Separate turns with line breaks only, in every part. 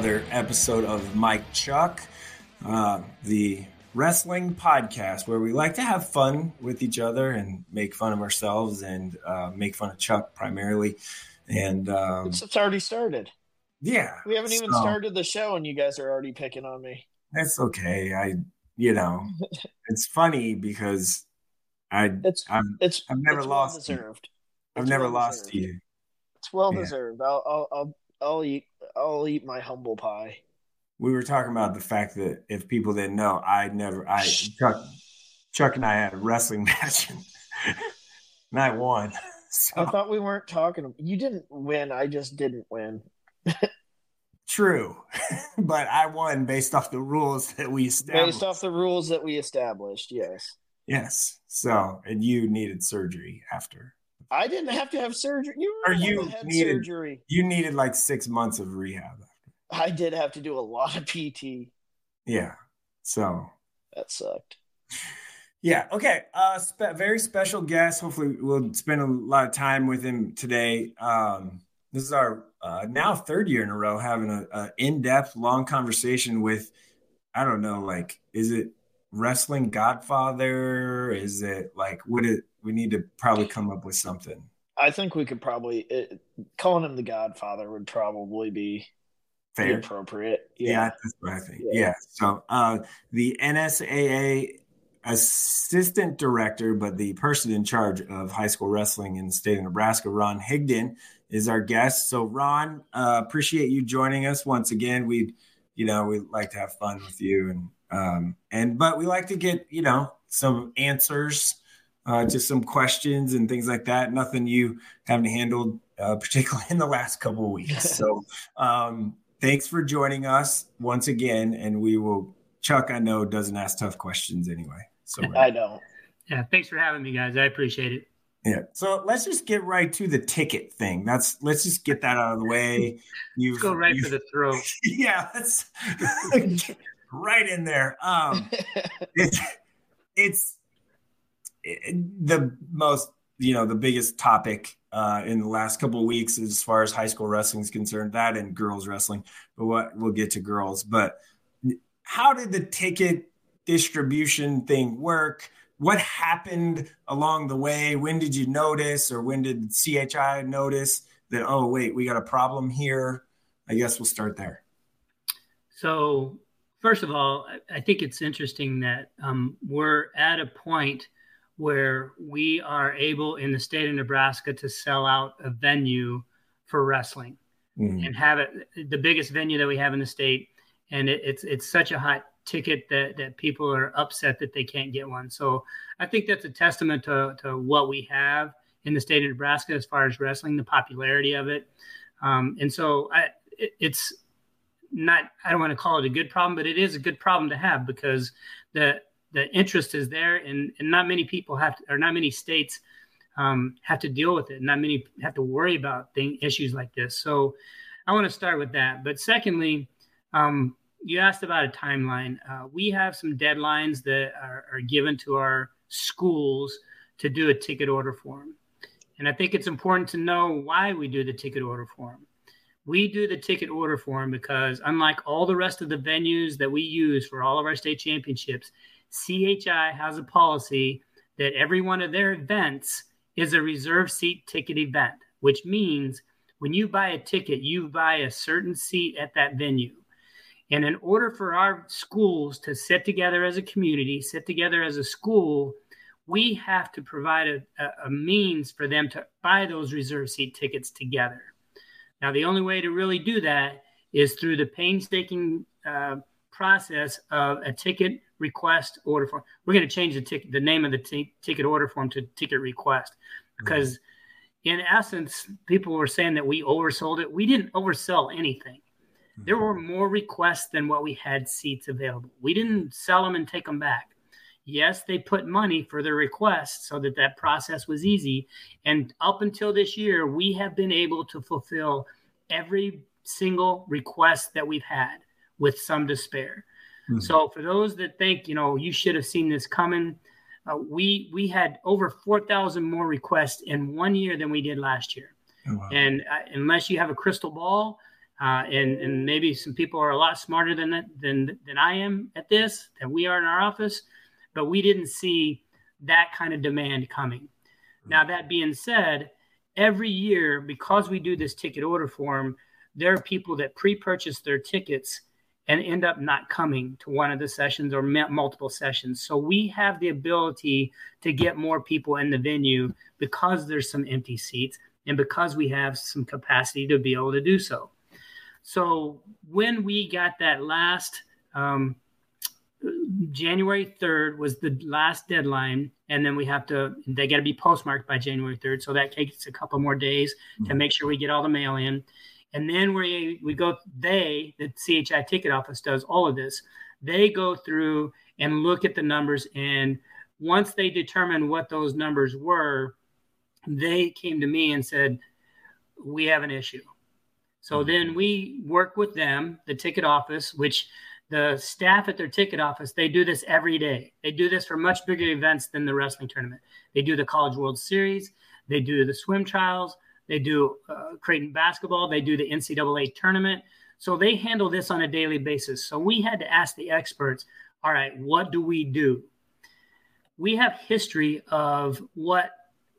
another episode of Mike Chuck, uh, the wrestling podcast where we like to have fun with each other and make fun of ourselves and uh, make fun of Chuck primarily. And um,
It's, it's already started.
yeah,
We haven't even
so
started the show, and you guys are already picking on me.
That's okay. I, you know, it's funny because I,
It's
I'm,
it's
I've never
it's
lost.
Well deserved.
I've never
well
lost
deserved.
to you.
It's well
Yeah.
deserved. I'll, I'll I'll I'll eat I'll eat my humble pie.
we were talking about the fact that if people didn't know, I never, I Chuck, Chuck and I had a wrestling match, and, I won. So
I thought we weren't talking. You didn't win. I just didn't win.
true, but I won based off the rules that we established.
Based off the rules that we established, yes.
yes. So and you needed surgery after.
I didn't have to have surgery. You
Or
were the one
you
had
needed-
surgery.
You needed like six months of rehab.
I did have to do a lot of PT.
Yeah. So
That sucked.
Yeah. Okay. Uh, spe- very special guest. Hopefully, we'll spend a lot of time with him today. Um, this is our uh, now third year in a row having a, a in-depth, long conversation with. I don't know. Like, is it wrestling Godfather? Is it like would It we need to probably come up with something.
I think we could probably it, calling him the Godfather would probably be,
Fair.
appropriate.
Yeah, that's what I think.
Yeah.
Yeah. So uh, the NSAA assistant director, but the person in charge of high school wrestling in the state of Nebraska, Ron Higdon, is our guest. So Ron, uh, appreciate you joining us once again. We, you know, we like to have fun with you, and um, and but we like to get you know some answers uh, to some questions and things like that. Nothing you haven't handled, uh, particularly in the last couple of weeks. So. Um, thanks for joining us once again. And we will, Chuck, I know, doesn't ask tough questions anyway. So, we're-
I don't.
Yeah, thanks for having me, guys. I appreciate it.
yeah. So let's just get right to the ticket thing. That's, let's just get that out of the way. You
Let's go right for the throat.
yeah, let's right in there. Um, it's, it's it- the most, you know, the biggest topic uh, in the last couple of weeks as far as high school wrestling is concerned, that and girls wrestling. But what we'll get to girls. But how did the ticket distribution thing work? What happened along the way? When did you notice, or when did CHI notice that? Oh, wait, we got a problem here. I guess we'll start there.
So, first of all, I- think it's interesting that um, we're at a point where we are able in the state of Nebraska to sell out a venue for wrestling
Mm.
and have it the biggest venue that we have in the state. And it, it's it's such a hot ticket that that people are upset that they can't get one. So I think that's a testament to, to what we have in the state of Nebraska as far as wrestling, the popularity of it. Um, and so I, it, it's not I don't want to call it a good problem, but it is a good problem to have because the the interest is there, and, and not many people have to, or not many states um, have to deal with it. Not many have to worry about thing, issues like this. So I want to start with that. But secondly, um, you asked about a timeline. Uh, we have some deadlines that are, are given to our schools to do a ticket order form. And I think it's important to know why we do the ticket order form. We do the ticket order form because, unlike all the rest of the venues that we use for all of our state championships, CHI has a policy that every one of their events is a reserve seat ticket event, which means when you buy a ticket, you buy a certain seat at that venue. And in order for our schools to sit together as a community, sit together as a school, we have to provide a, a, means for them to buy those reserve seat tickets together. Now, the only way to really do that is through the painstaking uh, process of a ticket request order form. We're going to change the ticket, the name of the t- ticket order form to ticket request, because in essence, people were saying that we oversold it. We didn't oversell anything. There were more requests than what we had seats available. We didn't sell them and take them back. Yes, they put money for their requests so that that process was easy. And up until this year, we have been able to fulfill every single request that we've had with some despair.
Mhm.
So for those that think, you know, you should have seen this coming, uh, we we had over 4,000 more requests in one year than we did last year.
Oh, wow.
And uh, unless you have a crystal ball, uh, and and maybe some people are a lot smarter than that than than I am at this than we are in our office, but we didn't see that kind of demand coming. Now that being said, every year because we do this ticket order form, there are people that pre-purchase their tickets and end up not coming to one of the sessions or multiple sessions. So we have the ability to get more people in the venue because there's some empty seats and because we have some capacity to be able to do so. So when we got that last um, January 3rd was the last deadline, and then we have to they got to be postmarked by January 3rd. So that takes a couple more days mm-hmm. to make sure we get all the mail in. And then we we go they the CHI ticket office does all of this. They go through and look at the numbers and once they determine what those numbers were, they came to me and said, "We have an issue." So mm-hmm. then we work with them, the ticket office, which the staff at their ticket office, they do this every day. They do this for much bigger events than the wrestling tournament. They do the College World Series, they do the swim trials, they do uh, Creighton basketball, they do the NCAA tournament. So they handle this on a daily basis. So we had to ask the experts, all right, what do we do? We have history of what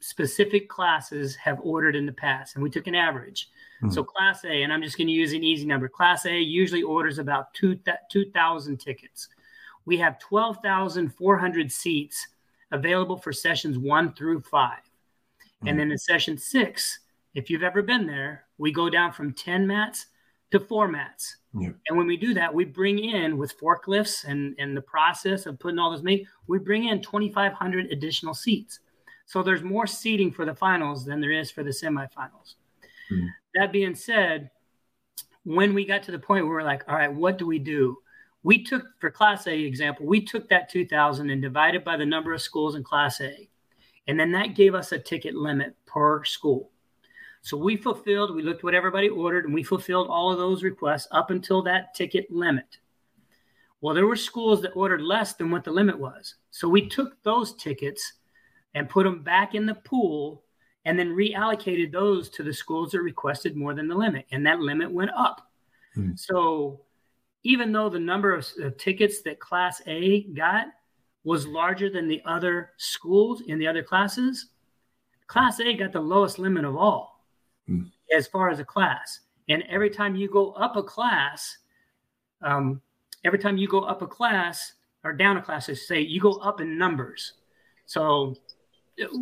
specific classes have ordered in the past, and we took an average. Mm-hmm. So Class A, and I'm just going to use an easy number. Class A usually orders about two 2,000 tickets. We have 12,400 seats available for sessions one through 5 mm-hmm. And then in session six, if you've ever been there, we go down from 10 mats to four mats. Yeah. And when we do that, we bring in with forklifts and, and the process of putting all this meat, we bring in 2,500 additional seats. So there's more seating for the finals than there is for the semifinals. Mm. That being said, when we got to the point where we're like, all right, what do we do? We took, for Class A example, we took that 2,000 and divided by the number of schools in Class A. And then that gave us a ticket limit per school. So we fulfilled, we looked what everybody ordered, and we fulfilled all of those requests up until that ticket limit. Well, there were schools that ordered less than what the limit was. So we took those tickets and put them back in the pool and then reallocated those to the schools that requested more than the limit. And that limit went up. Hmm. So even though the number of, of tickets that Class A got was larger than the other schools in the other classes, Class A got the lowest limit of all mm. as far as a class. And every time you go up a class, um, every time you go up a class or down a class, I say you go up in numbers. So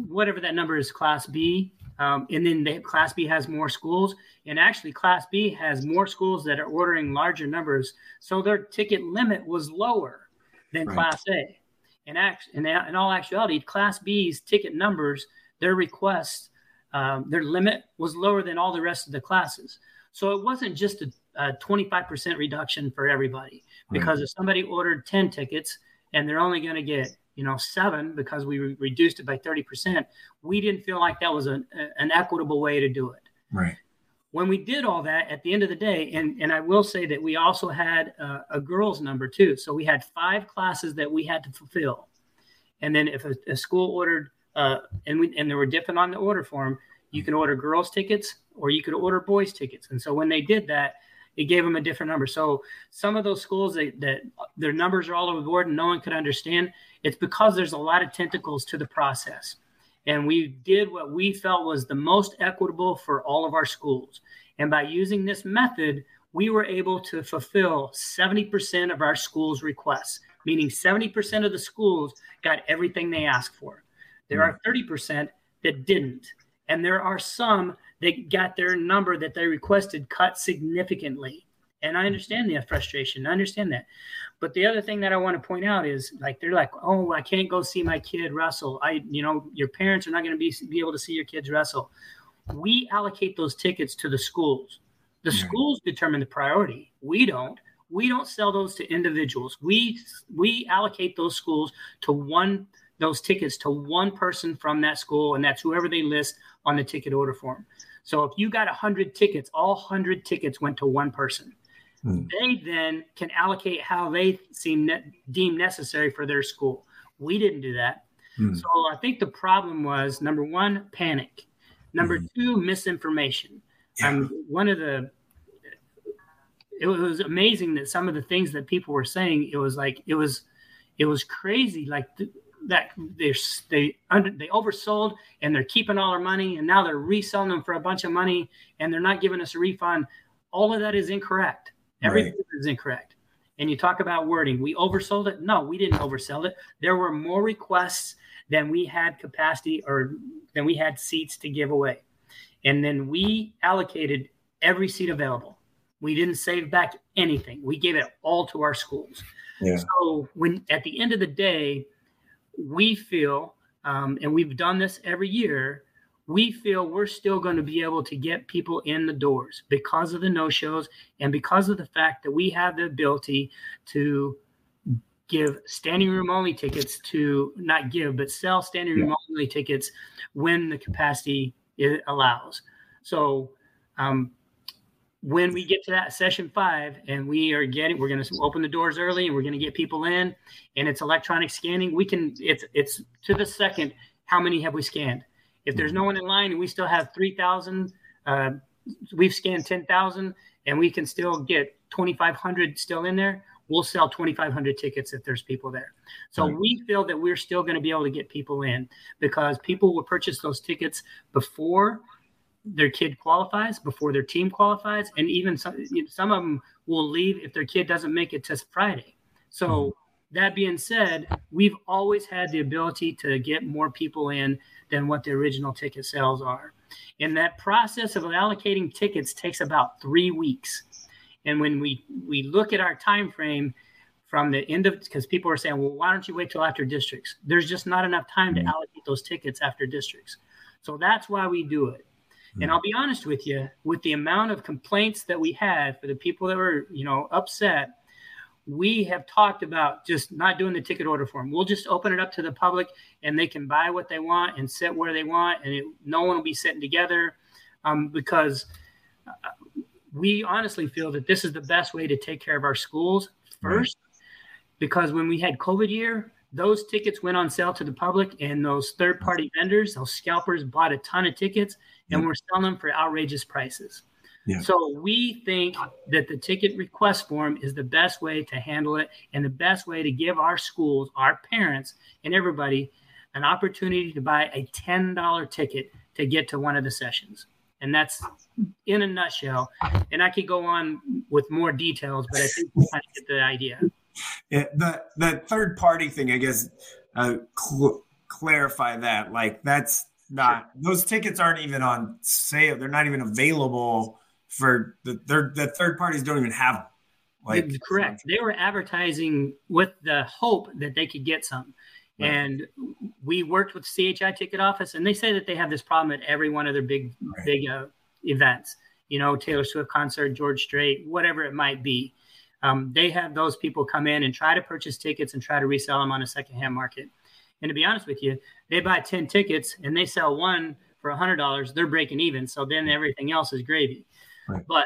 whatever that number is, Class B, um, and then the Class B has more schools, and actually Class B has more schools that are ordering larger numbers, so their ticket limit was lower than right. Class A. And act, in, in all actuality, Class B's ticket numbers, their requests um, their limit was lower than all the rest of the classes. So it wasn't just a, a 25% reduction for everybody because right. if somebody ordered 10 tickets and they're only going to get you know seven because we re- reduced it by 30% we didn't feel like that was a, an equitable way to do it
right
when we did all that at the end of the day and, and i will say that we also had a, a girls number too so we had five classes that we had to fulfill and then if a, a school ordered uh, and we and they were different on the order form. You can order girls tickets or you could order boys tickets. And so when they did that, it gave them a different number. So some of those schools that, that their numbers are all over the board and no one could understand, it's because there's a lot of tentacles to the process. And we did what we felt was the most equitable for all of our schools. And by using this method, we were able to fulfill 70% of our schools' requests, meaning 70% of the schools got everything they asked for. There are 30% that didn't. And there are some that got their number that they requested cut significantly. And I understand the frustration. I understand that. But the other thing that I want to point out is like they're like, oh, I can't go see my kid wrestle. I, you know, your parents are not going to be be able to see your kids wrestle. We allocate those tickets to the schools. The right. schools determine the priority. We don't. We don't sell those to individuals. We we allocate those schools to one those tickets to one person from that school, and that's whoever they list on the ticket order form. So if you got 100 tickets, all 100 tickets went to one person. Hmm. They then can allocate how they seem ne- deem necessary for their school. We didn't do that. Hmm. So I think the problem was number one, panic. Number hmm. two, misinformation. Yeah. Um, one of the it was amazing that some of the things that people were saying, it was like it was it was crazy. Like th- that they they under they oversold and they're keeping all our money and now they're reselling them for a bunch of money and they're not giving us a refund. All of that is incorrect. Everything right. is incorrect. And you talk about wording. We oversold it. No, we didn't oversell it. There were more requests than we had capacity or than we had seats to give away. And then we allocated every seat available. We didn't save back anything. We gave it all to our schools. Yeah. So when at the end of the day, we feel, um, and we've done this every year, we feel we're still going to be able to get people in the doors because of the no shows and because of the fact that we have the ability to give standing room only tickets to not give but sell standing room only tickets when the capacity allows. So um, when we get to that session five and we are getting we're going to open the doors early and we're going to get people in and it's electronic scanning we can it's it's to the second how many have we scanned if there's no one in line and we still have 3000 uh, we've scanned 10000 and we can still get 2500 still in there we'll sell 2500 tickets if there's people there so right. we feel that we're still going to be able to get people in because people will purchase those tickets before their kid qualifies before their team qualifies, and even some some of them will leave if their kid doesn't make it to Friday. So mm-hmm. That being said, we've always had the ability to get more people in than what the original ticket sales are. And that process of allocating tickets takes about three weeks. And when we we look at our time frame from the end of because people are saying, well, why don't you wait till after districts? There's just not enough time to mm-hmm. allocate those tickets after districts. So that's why we do it. And hmm. I'll be honest with you, with the amount of complaints that we had for the people that were, you know, upset, we have talked about just not doing the ticket order form. We'll just open it up to the public and they can buy what they want and sit where they want, and it, no one will be sitting together um, because uh, we honestly feel that this is the best way to take care of our schools first. Right. Because when we had COVID year, those tickets went on sale to the public, and those third party vendors, those scalpers, bought a ton of tickets and we're selling them for outrageous prices. Yeah. So we think that the ticket request form is the best way to handle it and the best way to give our schools, our parents, and everybody an opportunity to buy a $10 ticket to get to one of the sessions. And that's in a nutshell. And I could go on with more details, but I think we kind of get the idea.
Yeah, the the third party thing, I guess, uh, cl- clarify that. Like that's not sure. those tickets aren't even on sale. They're not even available for the third. The third parties don't even have them.
Like correct, they were advertising with the hope that they could get some. Right. And we worked with CHI Ticket Office, and they say that they have this problem at every one of their big, right. big uh, events. You know, Taylor Swift concert, George Strait, whatever it might be. Um, they have those people come in and try to purchase tickets and try to resell them on a secondhand market. And to be honest with you, they buy 10 tickets and they sell one for $100, they're breaking even. So then everything else is gravy. Right. But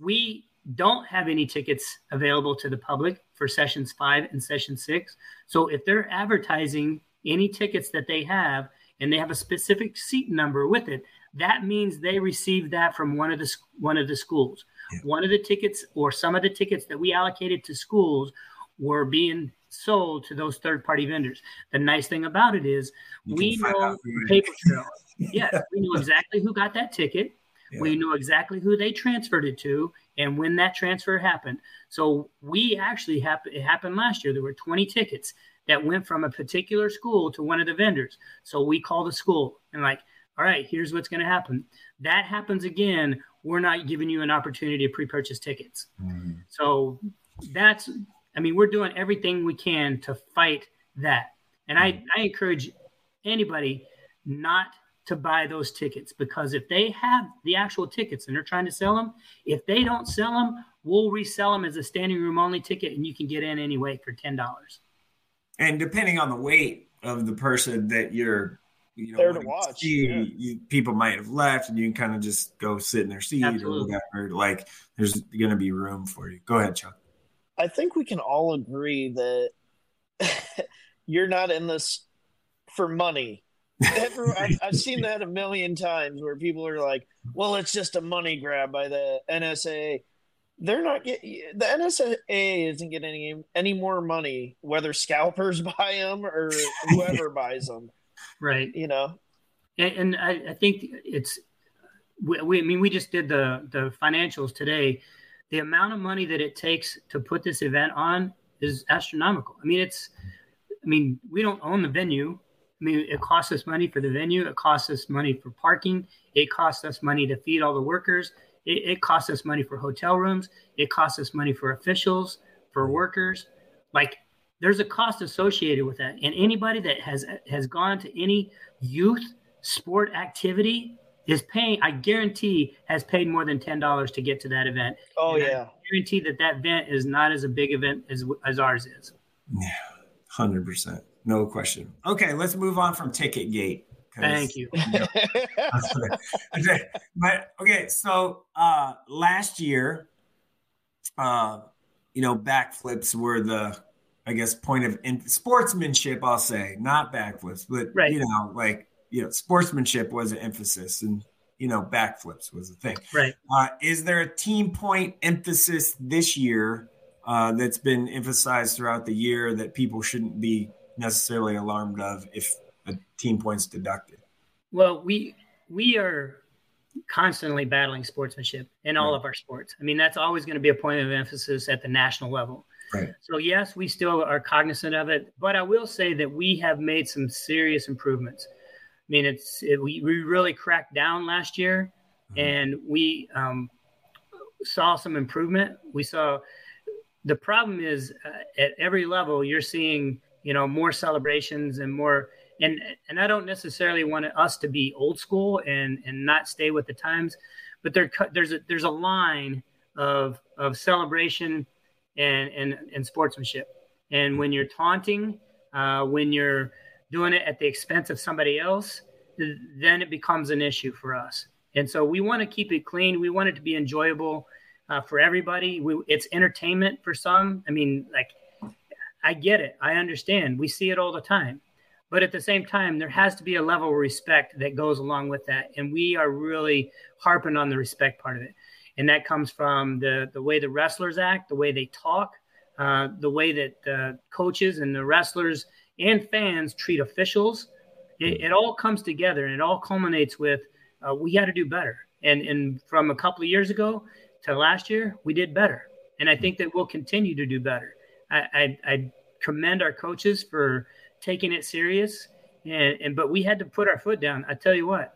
we don't have any tickets available to the public for sessions five and session six. So if they're advertising any tickets that they have and they have a specific seat number with it, that means they received that from one of the one of the schools. Yeah. One of the tickets or some of the tickets that we allocated to schools were being sold to those third party vendors. The nice thing about it is you we know paper trail. yes, we know exactly who got that ticket. Yeah. We know exactly who they transferred it to and when that transfer happened. So we actually happened it happened last year. There were 20 tickets that went from a particular school to one of the vendors. So we call the school and like, all right, here's what's going to happen. That happens again. We're not giving you an opportunity to pre-purchase tickets. Mm-hmm. So that's I mean, we're doing everything we can to fight that. And I, mm-hmm. I encourage anybody not to buy those tickets because if they have the actual tickets and they're trying to sell them, if they don't sell them, we'll resell them as a standing room only ticket and you can get in anyway for $10.
And depending on the weight of the person that you're you know,
there to watch.
See, yeah. you, people might have left and you can kind of just go sit in their seat Absolutely. or whatever. Like there's going to be room for you. Go ahead, Chuck.
I think we can all agree that you're not in this for money. Everyone, I've, I've, seen that a million times where people are like, "Well, it's just a money grab by the NSA." they're not getting the NSA isn't getting any any more money whether scalpers buy them or whoever buys them.
Right.
You know.
And, and I, I, think it's we, we, I mean we just did the the financials today. The amount of money that it takes to put this event on is astronomical. I mean it's I mean we don't own the venue. I mean it costs us money for the venue. It costs us money for parking. It costs us money to feed all the workers it, it costs us money for hotel rooms. It costs us money for officials, for workers. Like there's a cost associated with that. And anybody that has has gone to any youth sport activity is paying. I guarantee has paid more than ten dollars to get to that event.
Oh
and
yeah,
I guarantee that that event is not as a big event as as ours is.
Yeah, hundred percent, no question. Okay, let's move on from Ticket Gate.
Thank you. you know,
but okay, so uh, last year, uh, you know, backflips were the, I guess, point of in- sportsmanship. I'll say, not backflips, but right. you know, like you know, sportsmanship was an emphasis, and you know, backflips was a thing.
Right.
Uh, is there a team point emphasis this year uh, that's been emphasized throughout the year that people shouldn't be necessarily alarmed of if a team points deducted?
Well, we we are constantly battling sportsmanship in all right. of our sports. I mean, that's always going to be a point of emphasis at the national level.
Right.
So yes, we still are cognizant of it, but I will say that we have made some serious improvements. I mean, it's it, we we really cracked down last year, mm-hmm. and we um, saw some improvement. We saw the problem is uh, at every level you're seeing you know more celebrations and more and and I don't necessarily want us to be old school and and not stay with the times, but there there's a there's a line of of celebration and and and sportsmanship, and when you're taunting, uh, when you're doing it at the expense of somebody else, then it becomes an issue for us. And so we want to keep it clean. We want it to be enjoyable uh, for everybody. We, it's entertainment for some. I mean, like I get it. I understand. We see it all the time. But at the same time, there has to be a level of respect that goes along with that. And we are really harping on the respect part of it. And that comes from the, the way the wrestlers act, the way they talk, uh, the way that the coaches and the wrestlers and fans treat officials. It, it all comes together and it all culminates with uh, we got to do better. And, and from a couple of years ago to last year, we did better. And I think that we'll continue to do better. I, I, I commend our coaches for taking it serious. And, and but we had to put our foot down. I tell you what,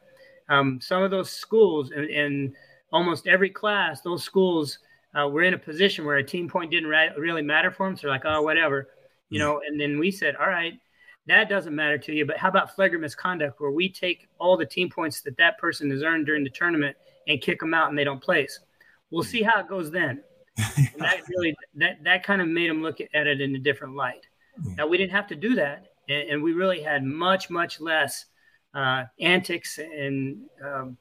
um, some of those schools and, and, almost every class, those schools uh, were in a position where a team point didn't ra- really matter for them. So they're like, oh, whatever, you know. And then we said, all right, that doesn't matter to you. But how about flagrant misconduct, where we take all the team points that that person has earned during the tournament and kick them out and they don't place? We'll see how it goes then. that really that that kind of made them look at it in a different light. Now we didn't have to do that and, and we really had much much less uh, antics and um,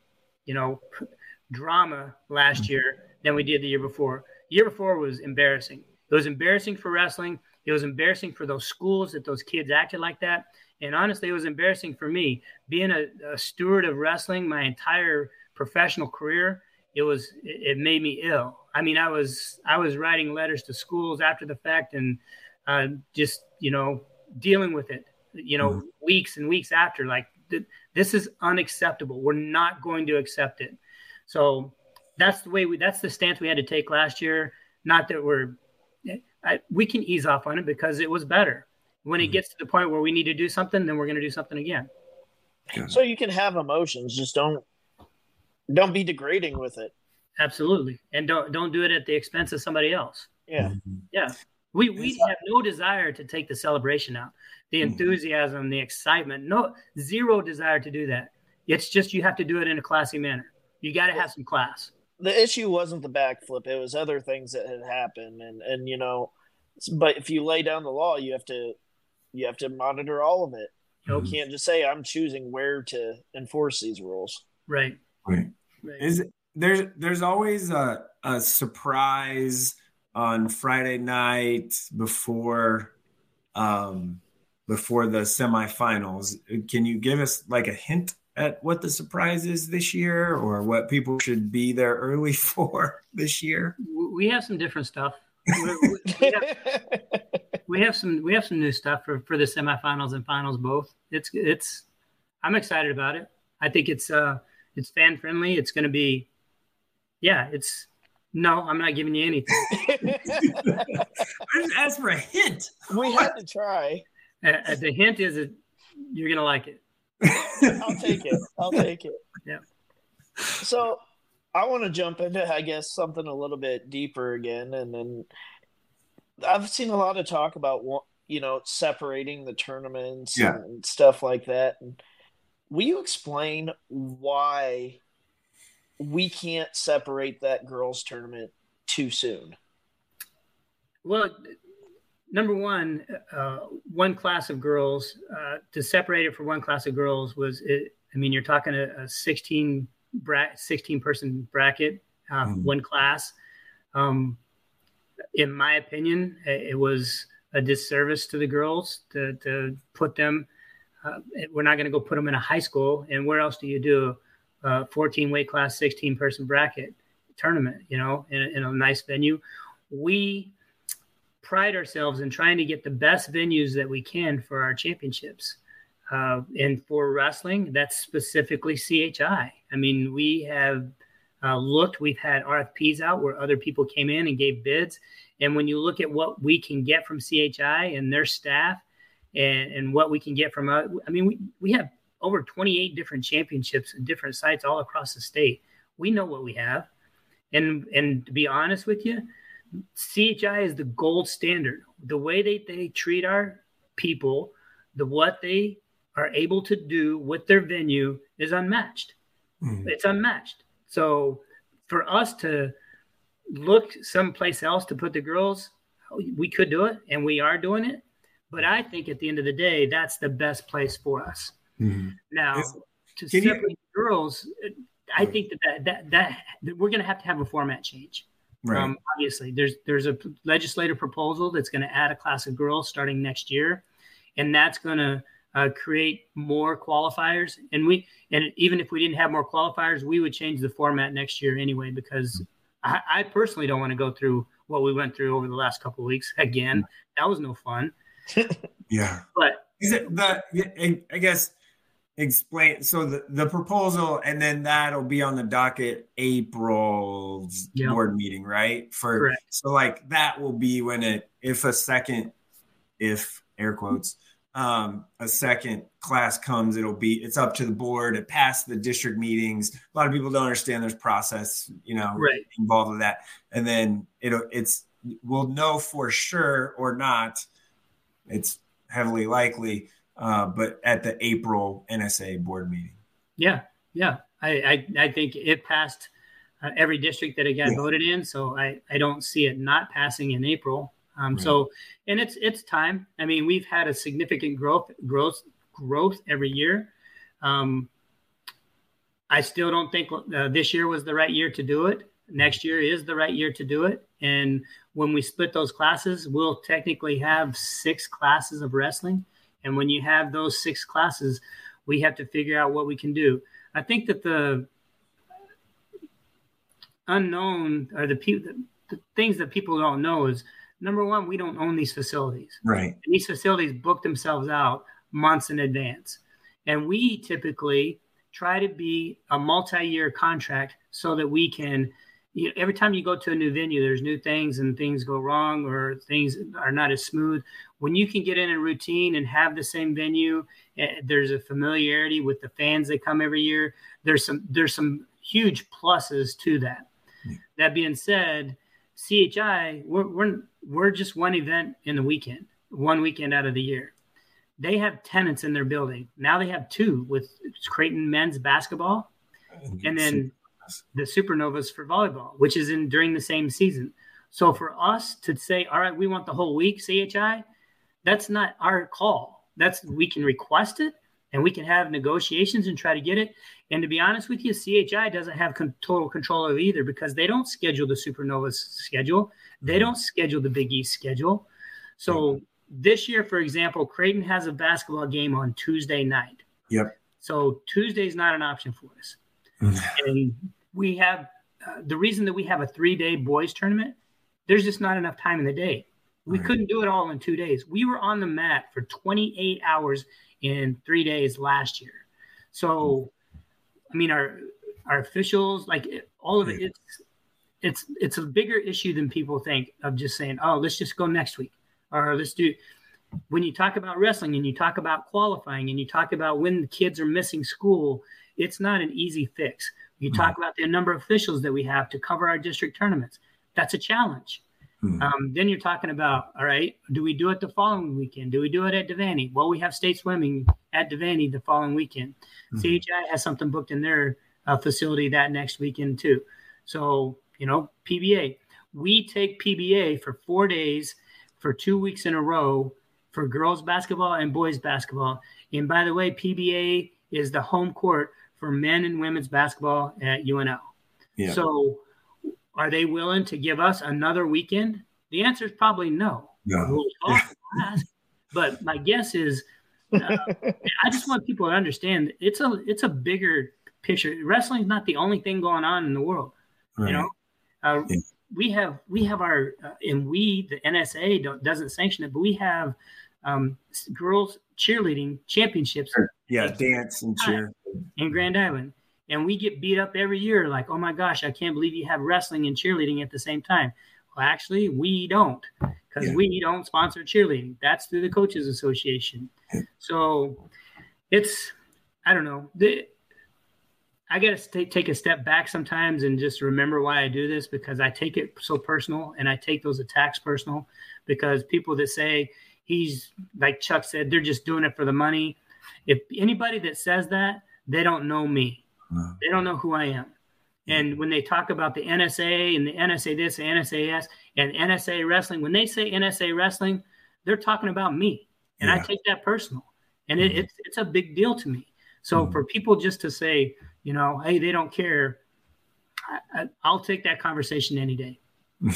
you know drama last mm-hmm. year than we did the year before. The year before was embarrassing. It was embarrassing for wrestling. It was embarrassing for those schools that those kids acted like that. And honestly, it was embarrassing for me being a, a steward of wrestling my entire professional career. It was it, it, made me ill. I mean, I was I was writing letters to schools after the fact and uh, just you know dealing with it, you know, mm-hmm. weeks and weeks after. Like, th- this is unacceptable. We're not going to accept it. So that's the way we. That's the stance we had to take last year. Not that we're. I, we can ease off on it because it was better. When mm-hmm. it gets to the point where we need to do something, then we're going to do something again.
So you can have emotions, just don't don't be degrading with it.
Absolutely, and don't don't do it at the expense of somebody else.
Yeah,
mm-hmm. yeah. We we have no desire to take the celebration out, the hmm. enthusiasm, the excitement. No zero desire to do that. It's just you have to do it in a classy manner. You got to have some class.
The issue wasn't the backflip; it was other things that had happened, and and you know, but if you lay down the law, you have to you have to monitor all of it. You can't just say I'm choosing where to enforce these rules.
Right.
Right. right. Is there's there's always a a surprise on Friday night before um, before the semifinals. Can you give us like a hint at what the surprise is this year, or what people should be there early for this year?
we have some different stuff. we, have, we have some we have some new stuff for for the semifinals and finals both. It's it's I'm excited about it. I think it's uh it's fan friendly. It's going to be yeah, it's no, I'm not giving you anything.
I just asked for a hint.
We had to try.
Uh, uh the hint is that you're gonna like it.
I'll take it. I'll take it.
Yeah.
So I want to jump into, I guess, something a little bit deeper again, and then I've seen a lot of talk about, you know, separating the tournaments yeah. and stuff like that. And will you explain why we can't separate that girls' tournament too soon?
Well, number one, uh, one class of girls uh, to separate it for one class of girls was it, I mean, you're talking a, a 16 bra- 16 person bracket, uh, mm. one class. Um, in my opinion, it was a disservice to the girls to, to put them. Uh, we're not going to go put them in a high school. And where else do you do a 14 weight class, 16 person bracket tournament, you know, in, in a nice venue? We pride ourselves in trying to get the best venues that we can for our championships. Uh, and for wrestling, that's specifically CHI. I mean, we have uh, looked, we've had RFPs out where other people came in and gave bids. And when you look at what we can get from CHI and their staff and, and what we can get from, uh, I mean, we, we have over 28 different championships and different sites all across the state. We know what we have. And, and to be honest with you, CHI is the gold standard. The way they, they treat our people, the what they are able to do with their venue is unmatched. Mm-hmm. It's unmatched. So for us to look someplace else to put the girls, we could do it and we are doing it. But I think at the end of the day, that's the best place for us. Mm-hmm. Now, to Can separate you... girls, I think that that, that, that, we're going to have to have a format change. Right. Um, obviously, there's there's a legislative proposal that's going to add a class of girls starting next year, and that's going to uh, create more qualifiers. And we and even if we didn't have more qualifiers, we would change the format next year anyway because I, I personally don't want to go through what we went through over the last couple of weeks again. That was no fun.
yeah,
but
is it the? I guess explain so the, the proposal and then that'll be on the docket april's yep. board meeting right for Correct. so like that will be when it if a second if air quotes um, a second class comes, it'll be it's up to the board. It passed the district meetings. A lot of people don't understand there's process, you know,
right.
involved with that. And then it'll it's we'll know for sure or not. It's heavily likely, uh, but at the April NSA board meeting.
Yeah, yeah, I I, I think it passed uh, every district that it got yeah. voted in, so I I don't see it not passing in April. Um, right. So, and it's it's time. I mean, we've had a significant growth growth growth every year. Um, I still don't think uh, this year was the right year to do it. Next year is the right year to do it. And when we split those classes, we'll technically have six classes of wrestling. And when you have those six classes, we have to figure out what we can do. I think that the unknown or the, the, the things that people don't know is number one, we don't own these facilities.
Right.
And these facilities book themselves out months in advance. And we typically try to be a multi-year contract so that we can you know, every time you go to a new venue there's new things and things go wrong or things are not as smooth when you can get in a routine and have the same venue eh, there's a familiarity with the fans that come every year there's some there's some huge pluses to that yeah. that being said chi we're, we're we're just one event in the weekend, one weekend out of the year. They have tenants in their building. Now they have two with Creighton men's basketball and then the Supernovas for volleyball, which is in during the same season. So for us to say, all right, we want the whole week CHI, that's not our call. That's we can request it and we can have negotiations and try to get it. And to be honest with you, CHI doesn't have con- total control of either because they don't schedule the Supernovas schedule. They mm-hmm. don't schedule the Big East schedule. So this year, for example, Creighton has a basketball game on Tuesday night.
Yep.
So Tuesday is not an option for us. and we have uh, the reason that we have a three day boys tournament there's just not enough time in the day. We right. couldn't do it all in two days. We were on the mat for 28 hours in three days last year. So, I mean, our our officials, like all of it, it's it's it's a bigger issue than people think of just saying, oh, let's just go next week, or let's do. When you talk about wrestling and you talk about qualifying and you talk about when the kids are missing school, it's not an easy fix. You mm-hmm. talk about the number of officials that we have to cover our district tournaments. That's a challenge. Hmm. Um, then you're talking about, all right, do we do it the following weekend? Do we do it at Devaney? Well, we have state swimming at Devaney the following weekend. Hmm. CHI has something booked in their uh, facility that next weekend too. So, you know, PBA. We take PBA for four days for two weeks in a row for girls basketball and boys basketball. And by the way, PBA is the home court for men and women's basketball at UNL. Yeah. So are they willing to give us another weekend? The answer is probably no.
No.
but my guess is, uh, I just want people to understand it's a it's a bigger picture. Wrestling is not the only thing going on in the world. Right. You know, uh, yeah. we have we have our uh, and we the NSA doesn't sanction it, but we have um, girls cheerleading championships.
Yeah, dance and cheer
in Grand Island and we get beat up every year like oh my gosh i can't believe you have wrestling and cheerleading at the same time. Well actually we don't because yeah. we don't sponsor cheerleading. That's through the coaches association. So it's i don't know. The, i got to take a step back sometimes and just remember why i do this because i take it so personal and i take those attacks personal because people that say he's like chuck said they're just doing it for the money. If anybody that says that they don't know me they don't know who I am. And when they talk about the NSA and the NSA this, the NSAS, and NSA wrestling, when they say NSA wrestling, they're talking about me, and yeah. I take that personal, and mm-hmm. it, it's it's a big deal to me. So mm-hmm. for people just to say, you know, hey, they don't care, I, will take that conversation any day.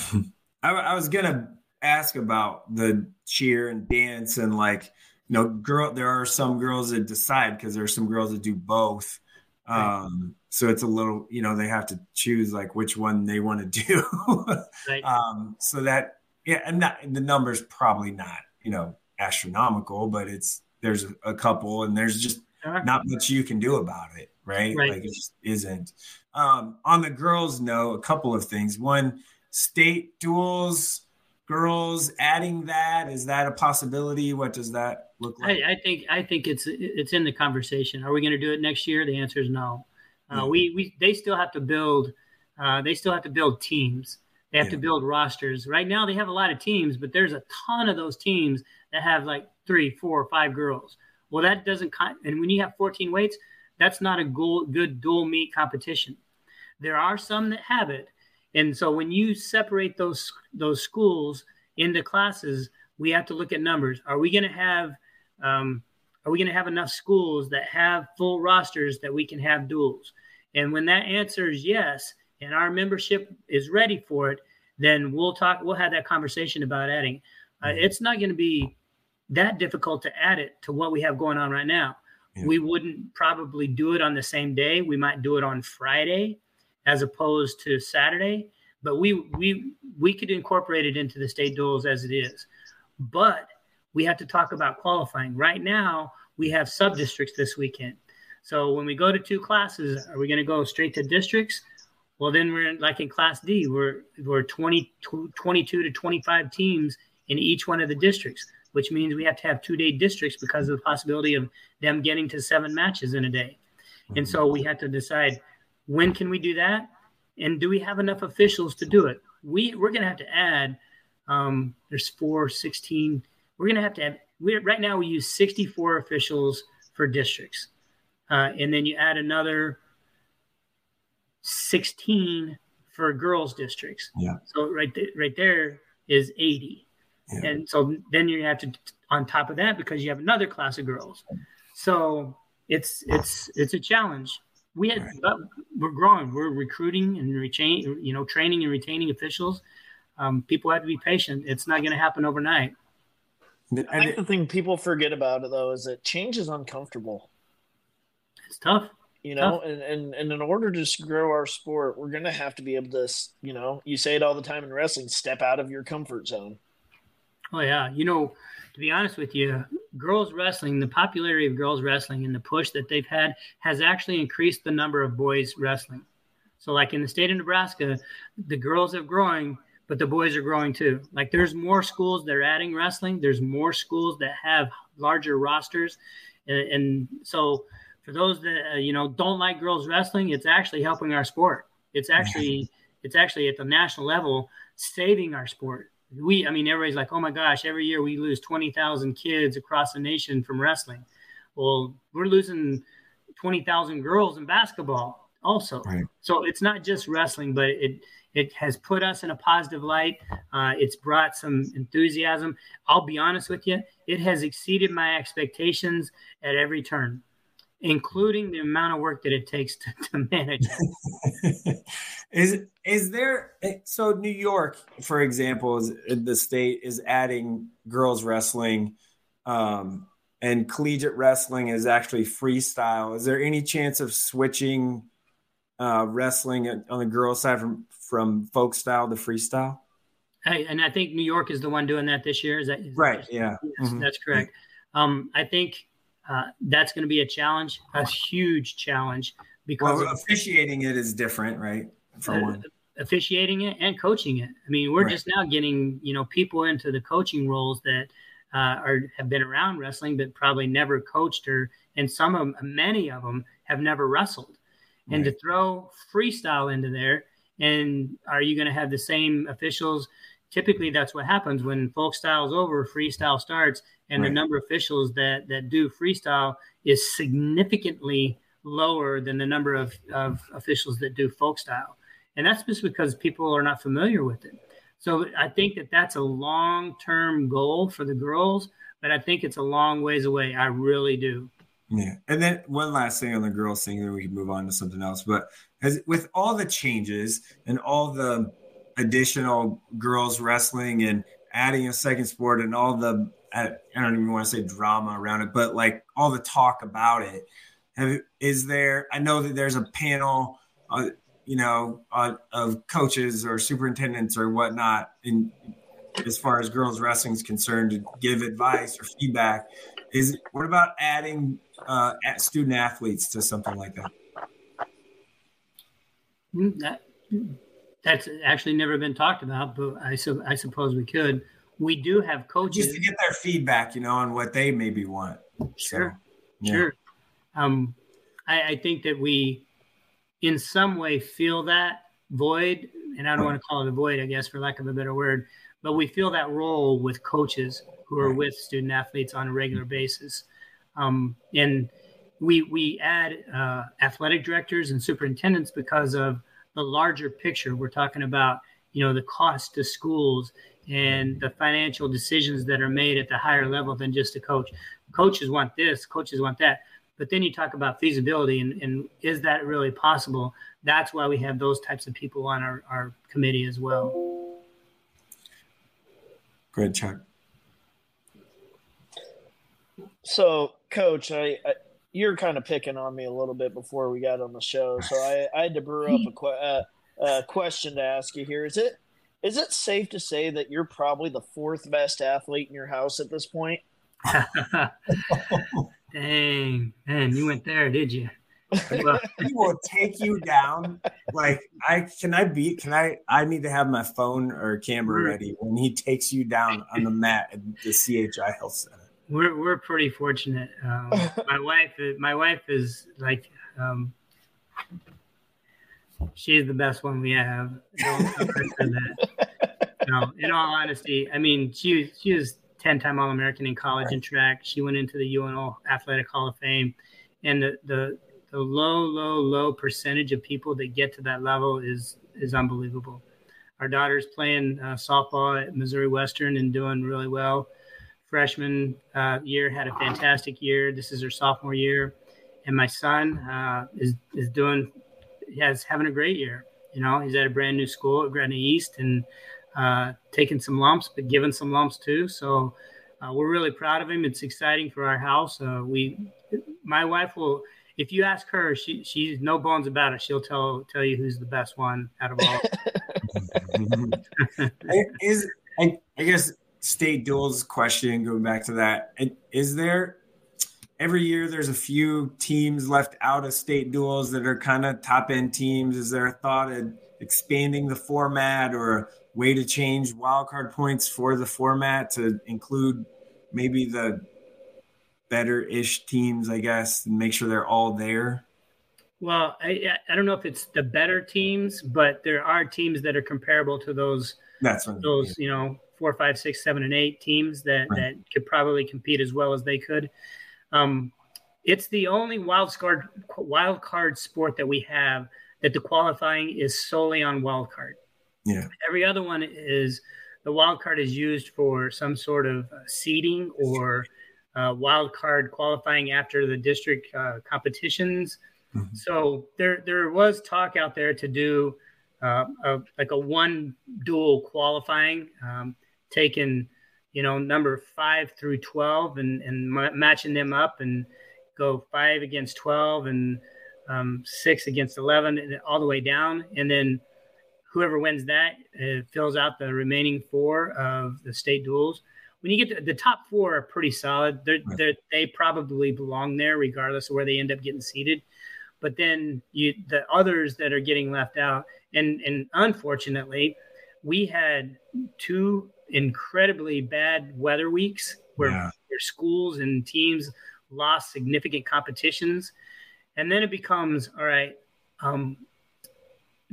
I, I was gonna ask about the cheer and dance and like, you know, girl. There are some girls that decide because there are some girls that do both um, so it's a little, you know, they have to choose like which one they want to do. right. um, so that, yeah, and not, the number's probably not, you know, astronomical, but it's, there's a couple and there's just not much you can do about it. Right. right. Like it just isn't. Um, on the girls note, a couple of things. One, state duals, girls adding that is that a possibility what does that look like?
I, I think i think it's it's in the conversation. Are we going to do it next year? The answer is no. Uh, mm-hmm. we we they still have to build uh, they still have to build teams. They have yeah. to build rosters. Right now they have a lot of teams but there's a ton of those teams that have like three four five girls. Well that doesn't and when you have 14 weights that's not a good dual meet competition. There are some that have it. And so when you separate those those schools into classes, we have to look at numbers. Are we going to have um, are we going to have enough schools that have full rosters that we can have duals? And when that answer is yes, and our membership is ready for it, then we'll talk. We'll have that conversation about adding. Uh, mm-hmm. it's not going to be that difficult to add it to what we have going on right now. Yeah. We wouldn't probably do it on the same day. We might do it on Friday as opposed to Saturday. But we we we could incorporate it into the state duals as it is. But we have to talk about qualifying. Right now, we have sub districts this weekend. So when we go to two classes, are we going to go straight to districts? Well, then we're in, like in Class D, we're we're 20, 22 to 25 teams in each one of the districts, which means we have to have two day districts because of the possibility of them getting to seven matches in a day. And so we have to decide when can we do that? And do we have enough officials to do it? We we're gonna have to add. Um, there's four, 16. We're gonna have to have. We right now we use 64 officials for districts, uh, and then you add another 16 for girls districts.
Yeah.
So right th- right there is 80. Yeah. And so then you have to on top of that because you have another class of girls. So it's it's it's a challenge we had right. we're growing we're recruiting and retain you know training and retaining officials um, people have to be patient it's not going to happen overnight
i think the thing people forget about it though is that change is uncomfortable
it's tough
You know, and, and and in order to grow our sport, we're gonna have to be able to, you know, you say it all the time in wrestling, step out of your comfort zone.
Oh yeah, you know, to be honest with you, girls wrestling, the popularity of girls wrestling and the push that they've had has actually increased the number of boys wrestling. So, like in the state of Nebraska, the girls are growing, but the boys are growing too. Like there's more schools that are adding wrestling. There's more schools that have larger rosters, and, and so for those that uh, you know don't like girls wrestling, it's actually helping our sport. It's actually it's actually at the national level saving our sport. We, I mean, everybody's like, oh my gosh, every year we lose twenty thousand kids across the nation from wrestling. Well, we're losing twenty thousand girls in basketball also. Right. So it's not just wrestling, but it it has put us in a positive light. Uh, it's brought some enthusiasm. I'll be honest with you, it has exceeded my expectations at every turn, including the amount of work that it takes to, to manage.
is is there so New York, for example, is the state is adding girls wrestling. Um, and collegiate wrestling is actually freestyle. Is there any chance of switching uh, wrestling on the girls' side from from folk style to freestyle.
Hey, and I think New York is the one doing that this year. Is that
is right?
That,
yeah,
yes, mm-hmm. that's correct. Um, I think uh, that's going to be a challenge, a huge challenge because
well, officiating it is different, right? For uh, one,
officiating it and coaching it. I mean, we're right. just now getting you know people into the coaching roles that uh, are have been around wrestling but probably never coached or, and some of many of them have never wrestled and right. to throw freestyle into there and are you going to have the same officials? Typically that's what happens when folk style is over freestyle starts and right. the number of officials that that do freestyle is significantly lower than the number of, of officials that do folk style. And that's just because people are not familiar with it. So i think that that's a long-term goal for the girls but i think it's a long ways away. I really do
yeah. And then one last thing on the girls thing, then we can move on to something else. But as with all the changes and all the additional girls wrestling and adding a second sport and all the I don't even want to say drama around it, but like all the talk about it. Have, is there? I know that there's a panel, uh, you know, uh, of coaches or superintendents or whatnot, in as far as girls wrestling is concerned, to give advice or feedback. Is what about adding uh, student athletes to something like that?
Mm, that that's actually never been talked about, but I, su- I suppose we could. We do have coaches
just to get their feedback, you know, on what they maybe want.
Sure, so, yeah. sure. Um, I, I think that we, in some way, feel that void, and I don't want to call it a void, I guess, for lack of a better word, but we feel that role with coaches who are with student athletes on a regular basis. Um, and we we add uh, athletic directors and superintendents because of the larger picture. We're talking about you know the cost to schools and the financial decisions that are made at the higher level than just a coach. Coaches want this, coaches want that. But then you talk about feasibility and, and is that really possible? That's why we have those types of people on our, our committee as well.
Great, Chuck.
So, Coach, I, I, you're kind of picking on me a little bit before we got on the show, so I, I had to brew up a, que- uh, a question to ask you here. Is it is it safe to say that you're probably the fourth best athlete in your house at this point?
Dang, man, you went there, did you?
he will take you down. Like I can I beat can I I need to have my phone or camera ready when he takes you down on the mat at the CHI Health Center.
We're we're pretty fortunate. Um, my wife my wife is like um, she's the best one we have. no, in all honesty, I mean she she was ten time All American in college in track. She went into the UNO Athletic Hall of Fame, and the the the low low low percentage of people that get to that level is is unbelievable. Our daughter's playing uh, softball at Missouri Western and doing really well freshman uh, year had a fantastic year. This is her sophomore year, and my son uh, is is doing has having a great year. You know, he's at a brand new school at Gretna East and uh, taking some lumps, but giving some lumps too. So uh, we're really proud of him. It's exciting for our house. Uh, we, my wife will if you ask her, she she's no bones about it. She'll tell tell you who's the best one out of all.
is I, I guess state duals question going back to that is there every year there's a few teams left out of state duals that are kind of top end teams. Is there a thought of expanding the format or a way to change wildcard points for the format to include maybe the better ish teams i guess and make sure they're all there?
Well I, I don't know if it's the better teams but there are teams that are comparable to those
that's
those you know four, five, six, seven, and eight teams that right. that could probably compete as well as they could. Um, it's the only wild card wild card sport that we have that the qualifying is solely on wild card.
Yeah.
Every other one is the wild card is used for some sort of seeding or uh, wild card qualifying after the district uh, competitions. Mm-hmm. So there there was talk out there to do uh, a, like a one dual qualifying. Um, taking, you know, number five through 12 and, and m- matching them up and go five against 12 and um, six against 11 and all the way down. And then whoever wins that uh, fills out the remaining four of the state duals When you get to the top four are pretty solid. They're, they're, they probably belong there regardless of where they end up getting seated. But then you, the others that are getting left out, and and unfortunately, we had two incredibly bad weather weeks where yeah. schools and teams lost significant competitions. And then it becomes all right, um,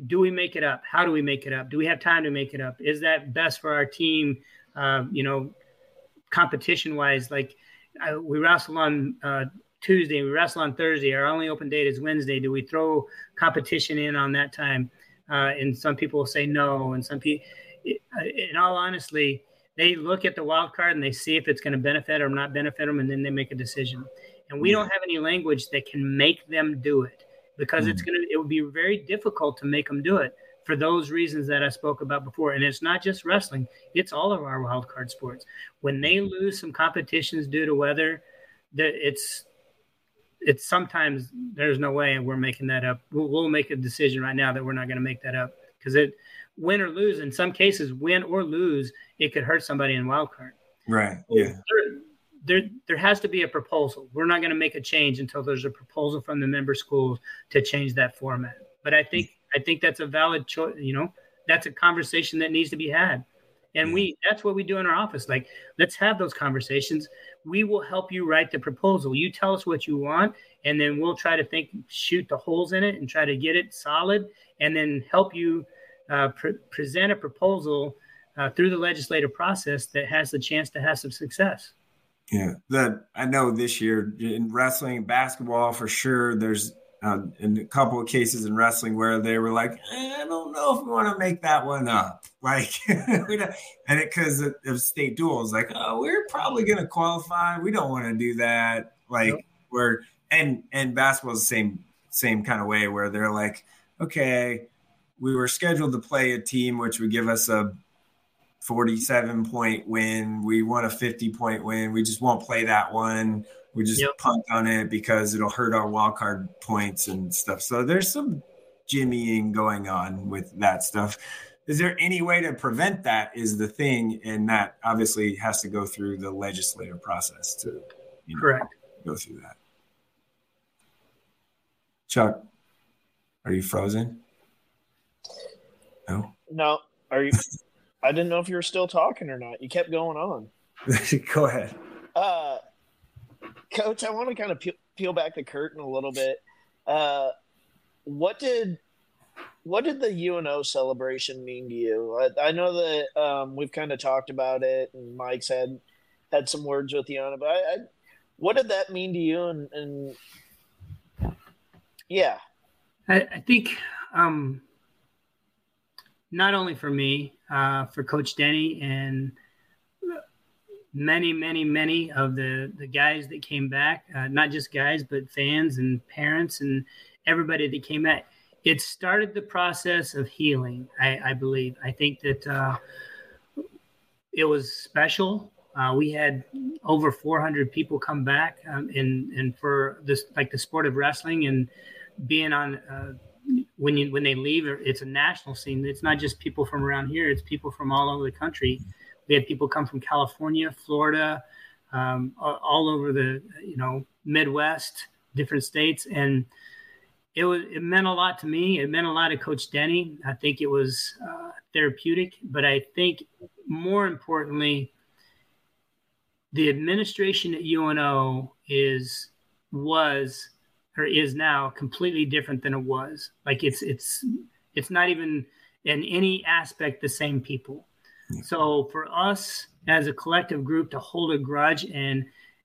do we make it up? How do we make it up? Do we have time to make it up? Is that best for our team? Uh, you know, competition wise, like uh, we wrestle on uh, Tuesday, we wrestle on Thursday. Our only open date is Wednesday. Do we throw competition in on that time? Uh, and some people will say no, and some people in all honestly, they look at the wild card and they see if it's going to benefit or not benefit them, and then they make a decision. And we don't have any language that can make them do it because mm. it's going to. It would be very difficult to make them do it for those reasons that I spoke about before. And it's not just wrestling; it's all of our wild card sports. When they lose some competitions due to weather, it's it's sometimes there's no way we're making that up. We'll, we'll make a decision right now that we're not going to make that up because it win or lose. In some cases, win or lose, it could hurt somebody in wild card.
Right. Yeah.
There, there, there has to be a proposal. We're not going to make a change until there's a proposal from the member schools to change that format. But I think I think that's a valid choice. You know, that's a conversation that needs to be had. And we mm-hmm. that's what we do in our office. Like, let's have those conversations. We will help you write the proposal. You tell us what you want, and then we'll try to think, shoot the holes in it, and try to get it solid, and then help you uh, pre- present a proposal uh, through the legislative process that has the chance to have some success.
Yeah, that I know this year in wrestling, basketball for sure. There's uh, in a couple of cases in wrestling where they were like, eh, I don't know if we want to make that one up. Like, and it because of, of, state duals, like, oh, we're probably going to qualify. We don't want to do that. Like, nope. we're and and basketball is the same same kind of way where they're like, okay, we were scheduled to play a team which would give us a 47 point win. We want a 50 point win. We just won't play that one. We just yep. punt on it because it'll hurt our wild card points and stuff. So there's some jimmying going on with that stuff. Is there any way to prevent that? Is the thing, and that obviously has to go through the legislative process to
you know, correct
go through that. Chuck, are you frozen? No.
No. Are you? I didn't know if you were still talking or not. You kept going on.
Go ahead.
Uh, Coach, I want to kind of peel, peel back the curtain a little bit. Uh, what did what did the UNO celebration mean to you? I, I know that um, we've kind of talked about it, and Mike's had had some words with you on it. But I, I, what did that mean to you? And, and yeah,
I, I think um, not only for me, uh, for Coach Denney and many, many, many of the, the guys that came back, uh, not just guys, but fans and parents and everybody that came back. It started the process of healing, I, I believe. I think that uh, it was special Uh, we had over 400 people come back, um, and and for this like the sport of wrestling and being on uh, when you when they leave, it's a national scene. It's not just people from around here; it's people from all over the country. We had people come from California, Florida, um, all over the you know Midwest, different states, and it was it meant a lot to me. It meant a lot to Coach Denney. I think it was uh, therapeutic, but I think more importantly, the administration at UNO is was or is now completely different than it was. Like it's it's it's not even in any aspect the same people. So for us as a collective group to hold a grudge and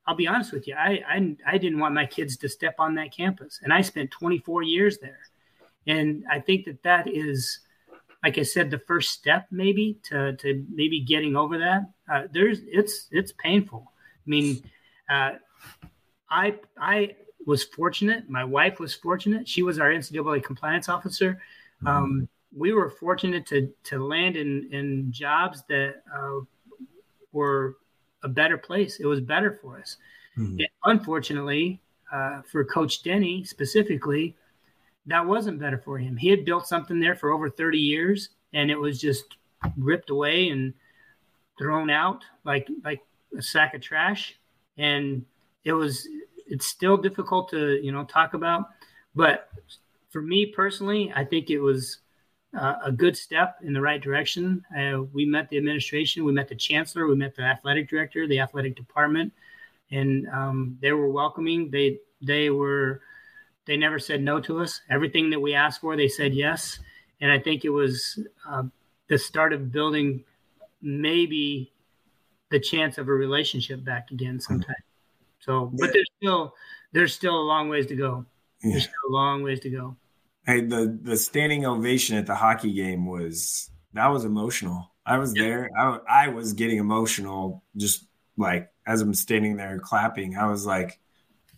I'll be honest with you, I, I I didn't want my kids to step on that campus, and I spent 24 years there, and I think that that is, like I said, the first step maybe to to maybe getting over that. Uh, there's it's it's painful. I mean, uh, I I was fortunate. My wife was fortunate. She was our NCAA compliance officer. Mm-hmm. Um, we were fortunate to to land in in jobs that uh, were a better place. It was better for us. Mm-hmm. unfortunately, uh, for Coach Denney specifically, that wasn't better for him. He had built something there for over 30 years, and it was just ripped away and thrown out like like a sack of trash. And it was it's still difficult to you know talk about, but for me personally, I think it was uh, a good step in the right direction. Uh, we met the administration, we met the chancellor, we met the athletic director, the athletic department, and um, they were welcoming. They they were they never said no to us. Everything that we asked for, they said yes. And I think it was uh, the start of building maybe the chance of a relationship back again sometime. So, but there's still there's still a long ways to go. There's still a long ways to go.
Hey, the the standing ovation at the hockey game was that was emotional. I was yeah. there. I, I was getting emotional just like as I'm standing there clapping. I was like,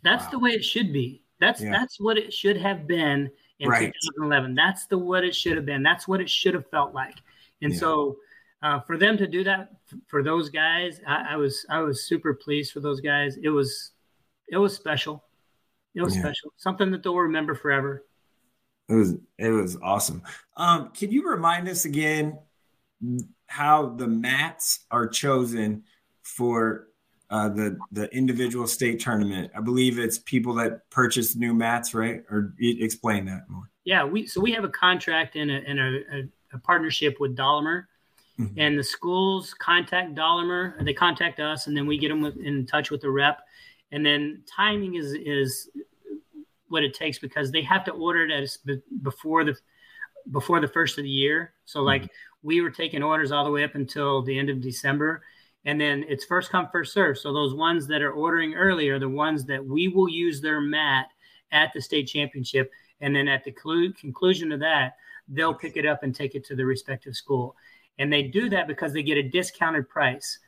"That's wow. the way it should be. That's yeah. that's what it should have been in right. 2011. That's the what it should have been. That's what it should have felt like." And yeah. so, uh, for them to do that for those guys, I, I, was I was super pleased for those guys. It was it was special. It was special. Something that they'll remember forever.
It was it was awesome. Um, can you remind us again how the mats are chosen for uh, the the individual state tournament? I believe it's people that purchase new mats, right? Or explain that more.
Yeah, we so we have a contract and a, and a, a, a partnership with Dollamur, mm-hmm. and the schools contact Dollamur. They contact us, and then we get them with, in touch with the rep. And then timing is is what it takes because they have to order it as before the before the first of the year. So mm-hmm. like mm-hmm. we were taking orders all the way up until the end of December. And then it's first come, first serve. So those ones that are ordering early are the ones that we will use their mat at the state championship. And then at the clu- conclusion of that, they'll pick it up and take it to the respective school. And they do that because they get a discounted price.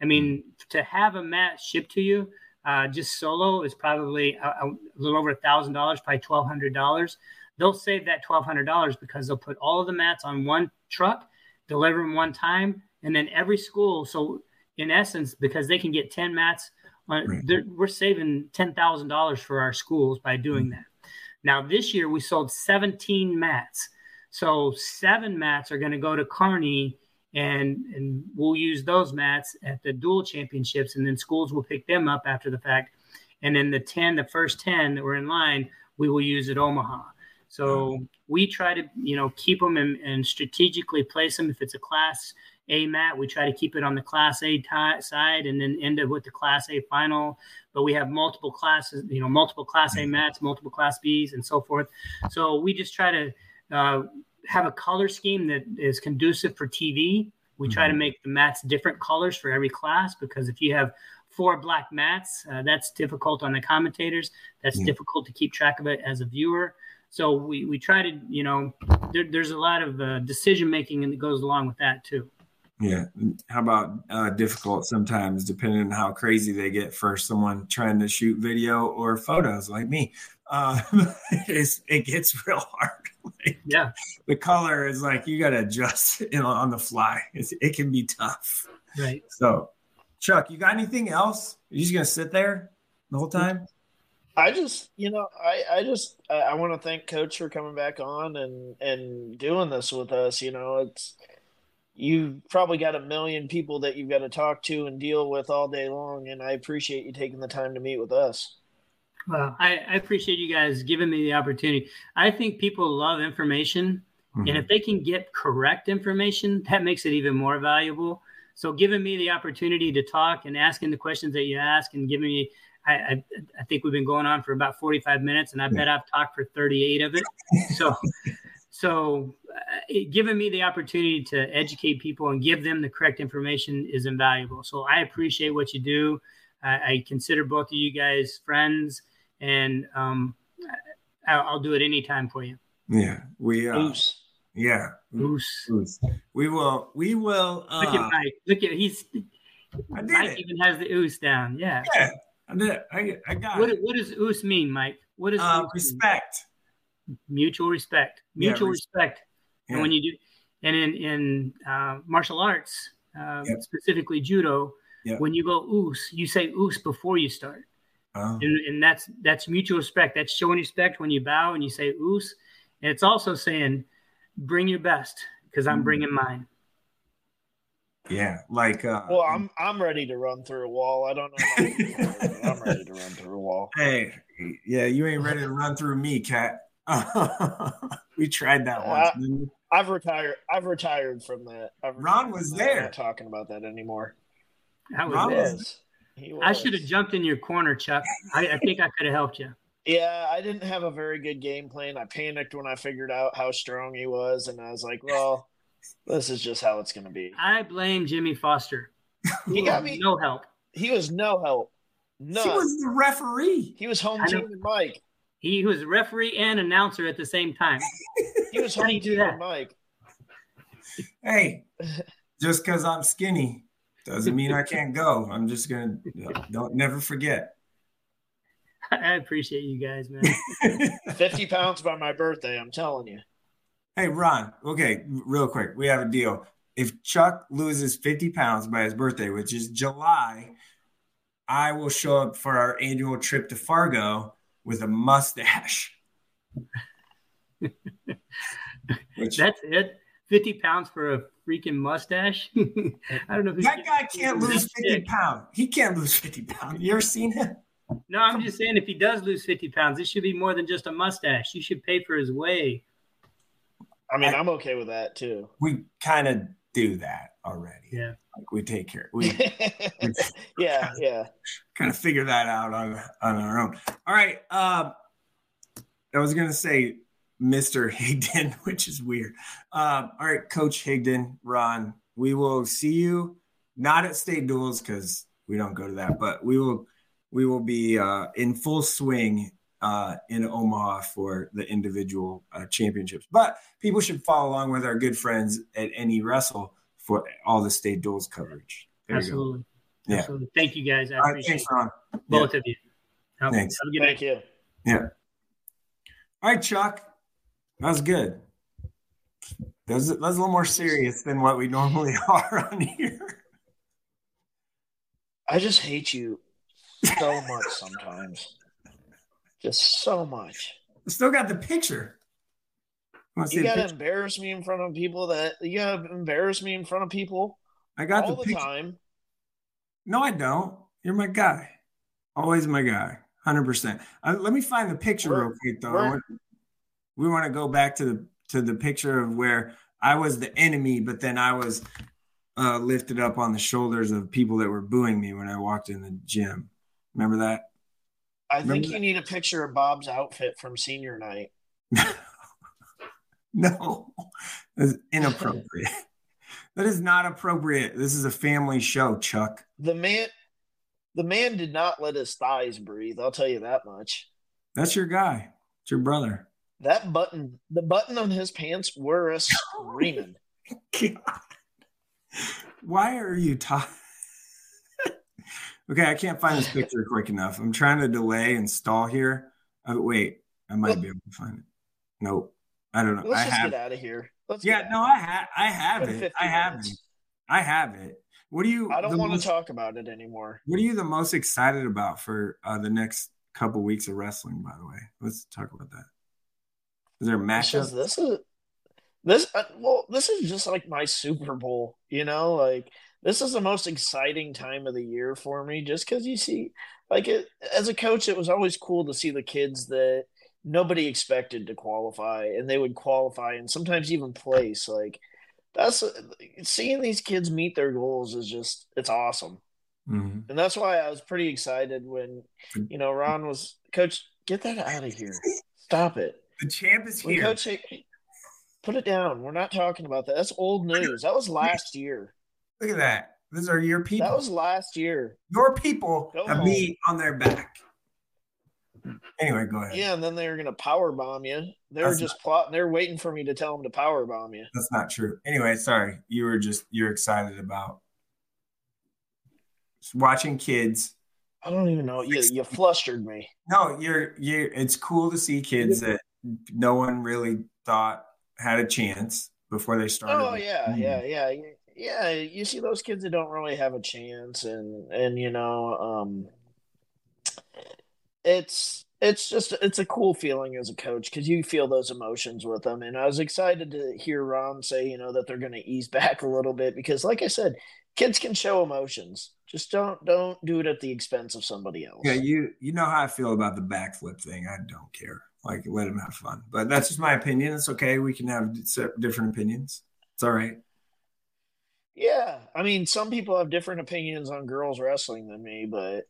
I mean, to have a mat shipped to you, uh, just solo is probably a, a little over a thousand dollars, probably twelve hundred dollars. They'll save that twelve hundred dollars because they'll put all of the mats on one truck, deliver them one time, and then every school. So in essence, because they can get ten mats, on, we're saving ten thousand dollars for our schools by doing mm-hmm. that. Now this year we sold seventeen mats, so seven mats are going to go to Kearney, and and we'll use those mats at the dual championships and then schools will pick them up after the fact. And then the 10 the first 10 that were in line we will use at omaha. So we try to you know keep them and, and strategically place them. If it's a class a mat we try to keep it on the class a t- side and then end up with the class a final. But we have multiple classes you know multiple class a mm-hmm. mats multiple class b's and so forth. So we just try to uh, have a color scheme that is conducive for TV. We try mm-hmm. to make the mats different colors for every class because if you have four black mats, uh, that's difficult on the commentators. That's mm-hmm. difficult to keep track of it as a viewer. So we, we try to, you know, there, there's a lot of uh, decision making that goes along with that too.
Yeah. How about uh, difficult sometimes, depending on how crazy they get for someone trying to shoot video or photos like me? Uh, it gets real hard.
Like, yeah.
The color is like you got to adjust you know, on the fly. It's, it can be tough.
Right.
So, Chuck, you got anything else? Are you just gonna sit there the whole time?
I just, you know, I, I just, I, I want to thank Coach for coming back on and and doing this with us. You know, it's you've probably got a million people that you've got to talk to and deal with all day long, and I appreciate you taking the time to meet with us.
Well, I, I appreciate you guys giving me the opportunity. I think people love information, mm-hmm. and if they can get correct information, that makes it even more valuable. So, giving me the opportunity to talk and asking the questions that you ask, and giving me I, I, I, think we've been going on for about 45 minutes and I bet I've talked for 38 of it. So, so uh, giving me the opportunity to educate people and give them the correct information is invaluable. So I appreciate what you do. I, I consider both of you guys friends and um, I'll, I'll, do it anytime for you.
Yeah. We, uh, Oos. yeah.
Oos.
Oos. We will, we will,
uh, look at Mike. Look at, he's, I Mike it. even has the oos down. Yeah.
Yeah. I, did. It. I got
what,
it.
What does oos mean, Mike? What is
uh, respect?
Mean? Mutual respect. Mutual yeah, respect. Yeah. And when you do, and in in uh, martial arts, uh, yep. specifically judo, yep. when you go oos, you say oos before you start. Oh. And, and, that's that's mutual respect. That's showing respect when you bow and you say oos, and it's also saying, "Bring your best," because I'm mm. bringing mine.
Yeah, like uh
Well, I'm I'm ready to run through a wall. I don't know. I'm ready to run through a wall.
Hey, yeah, you ain't ready to run through me, cat. we tried that once.
I, have retired. I've retired from that. Retired
Ron was there.
I'm not talking about that anymore.
How was, Ron was, was. I should have jumped in your corner, Chuck. I, I think I could have helped you.
Yeah, I didn't have a very good game plan. I panicked when I figured out how strong he was, and I was like, "Well, this is just how it's going to be.
I blame Jimmy Foster. He got me no help.
He was no help. None.
He was the referee.
He was home team and Mike.
He was referee and announcer at the same time.
he was home team and Mike.
Hey, just because I'm skinny doesn't mean I can't go. I'm just gonna don't never forget.
I appreciate you guys, man.
Fifty pounds by my birthday. I'm telling you.
Hey, Ron. Okay, real quick. We have a deal. If Chuck loses 50 pounds by his birthday, which is July, I will show up for our annual trip to Fargo with a mustache.
which, That's it. 50 pounds for a freaking mustache. I don't know.
If that guy can't lose 50 pounds. He can't lose 50 pounds. You ever seen him?
No, I'm just saying if he does lose 50 pounds, it should be more than just a mustache. You should pay for his way.
I mean, I, am okay with that too.
We kind of do that already.
Yeah.
Like we take care. We,
yeah, yeah.
Kind of figure that out on on our own. All right. Um, I was gonna say Mr. Higdon, which is weird. Um, all right, Coach Higdon, Ron, we will see you not at state duals because we don't go to that, but we will we will be uh, in full swing uh, in Omaha for the individual uh, championships. But people should follow along with our good friends at NE Wrestle for all the state duals coverage.
There Absolutely. Yeah. Absolutely. Thank you guys. I all appreciate right, thanks, Ron. both
yeah.
of you.
Have, thanks. Have a good Thank you.
Yeah. All right, Chuck. That was good. That was, that was a little more serious than what we normally are on here.
I just hate you so much sometimes. Just so much.
Still got the picture.
You gotta embarrass me in front of people that you gotta embarrass me in front of people.
I got
all
the,
the time.
No, I don't. You're my guy. Always my guy. Hundred percent. Uh, let me find the picture real quick though. We want to go back to the to the picture of where I was the enemy, but then I was uh, lifted up on the shoulders of people that were booing me when I walked in the gym. Remember that?
I Remember think you that? need a picture of Bob's outfit from senior night.
no, that's inappropriate. that is not appropriate. This is a family show, Chuck.
The man, the man did not let his thighs breathe. I'll tell you that much.
That's your guy. It's your brother.
That button, the button on his pants were a screaming.
Why are you talking? Okay, I can't find this picture quick enough. I'm trying to delay and stall here. Oh, wait, I might be able to find it. Nope, I don't know.
Let's
I
just
have,
get out of here. Let's
yeah, no, I have, I have it. I have it. I have it. What do you?
I don't want most, to talk about it anymore.
What are you the most excited about for uh, the next couple weeks of wrestling? By the way, let's talk about that. Is there a matchup?
This is this. Uh, well, this is just like my Super Bowl. You know, like this is the most exciting time of the year for me, just because you see, like, it, as a coach, it was always cool to see the kids that nobody expected to qualify, and they would qualify, and sometimes even place. Like that's seeing these kids meet their goals is just it's awesome. Mm-hmm. And that's why I was pretty excited when you know Ron was coach. Get that out of here! Stop it.
The champ is here.
Coach, put it down. We're not talking about that. That's old news. That was last year.
Look at that. Those are your people.
That was last year.
Your people Go have home. me on their back. Anyway, go ahead.
Yeah, and then they're gonna power bomb you. They're that's just not, plotting. They're waiting for me to tell them to power bomb you.
That's not true. Anyway, sorry. You were just you're excited about watching kids.
I don't even know. You you flustered me.
No, you're you. It's cool to see kids that no one really thought had a chance before they started.
Oh yeah, mm-hmm. yeah, yeah, yeah. You see those kids that don't really have a chance, and and you know, um, it's it's just it's a cool feeling as a coach because you feel those emotions with them and i was excited to hear ron say you know that they're going to ease back a little bit because like i said kids can show emotions just don't don't do it at the expense of somebody else
yeah you you know how i feel about the backflip thing i don't care like let them have fun but that's just my opinion it's okay we can have different opinions it's all right
yeah i mean some people have different opinions on girls wrestling than me but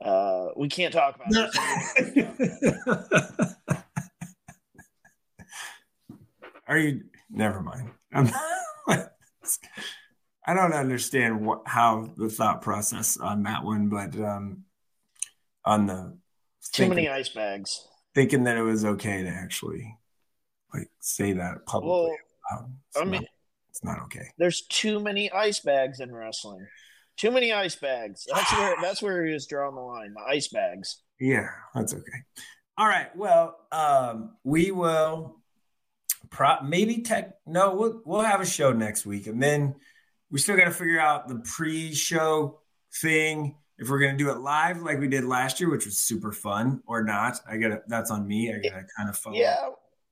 uh, we can't talk about
it. Are you? Never mind. I'm, I don't understand what how the thought process on that one, but um, on the
too many ice bags.
Thinking that it was okay to actually like say that publicly. Well, I mean, not, it's not okay.
There's too many ice bags in wrestling. Too many ice bags. That's where that's where he was drawing the line. The ice bags.
Yeah, that's okay. All right. Well, um, we will pro- maybe tech. No, we'll we'll have a show next week, and then we still got to figure out the pre-show thing. If we're gonna do it live like we did last year, which was super fun, or not, I gotta. That's on me. I gotta kind of follow.
Yeah.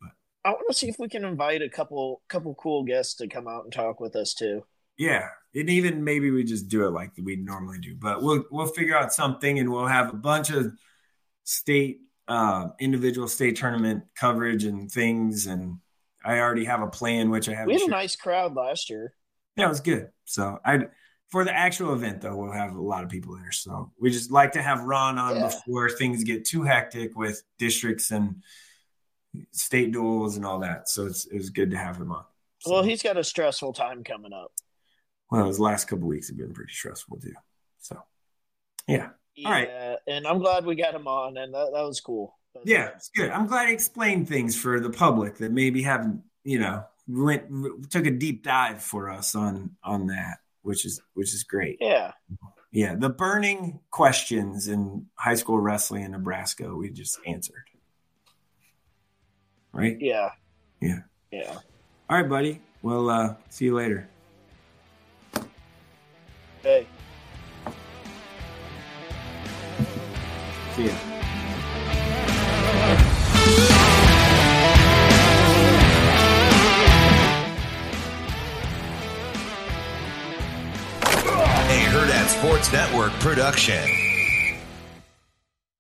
But. I want to see if we can invite a couple couple cool guests to come out and talk with us too.
Yeah, and even maybe we just do it like we normally do, but we'll we'll figure out something, and we'll have a bunch of state, uh, individual state tournament coverage and things. And I already have a plan, which I have.
We had a nice crowd last year.
Yeah, it was good. So I for the actual event though, we'll have a lot of people there. So we just like to have Ron on yeah. before things get too hectic with districts and state duals and all that. So it's it was good to have him on.
So. Well, he's got a stressful time coming up
well, his last couple weeks have been pretty stressful too. So, yeah.
yeah. All right. And I'm glad we got him on, and that, that was cool.
Yeah, it's good. I'm glad he explained things for the public that maybe haven't, you know, went took a deep dive for us on on that, which is which is great.
Yeah.
Yeah, the burning questions in high school wrestling in Nebraska, we just answered. Right?
Yeah.
Yeah.
Yeah.
All right, buddy. Well, uh, see you later.
Hey.
See ya.
Sports Network production.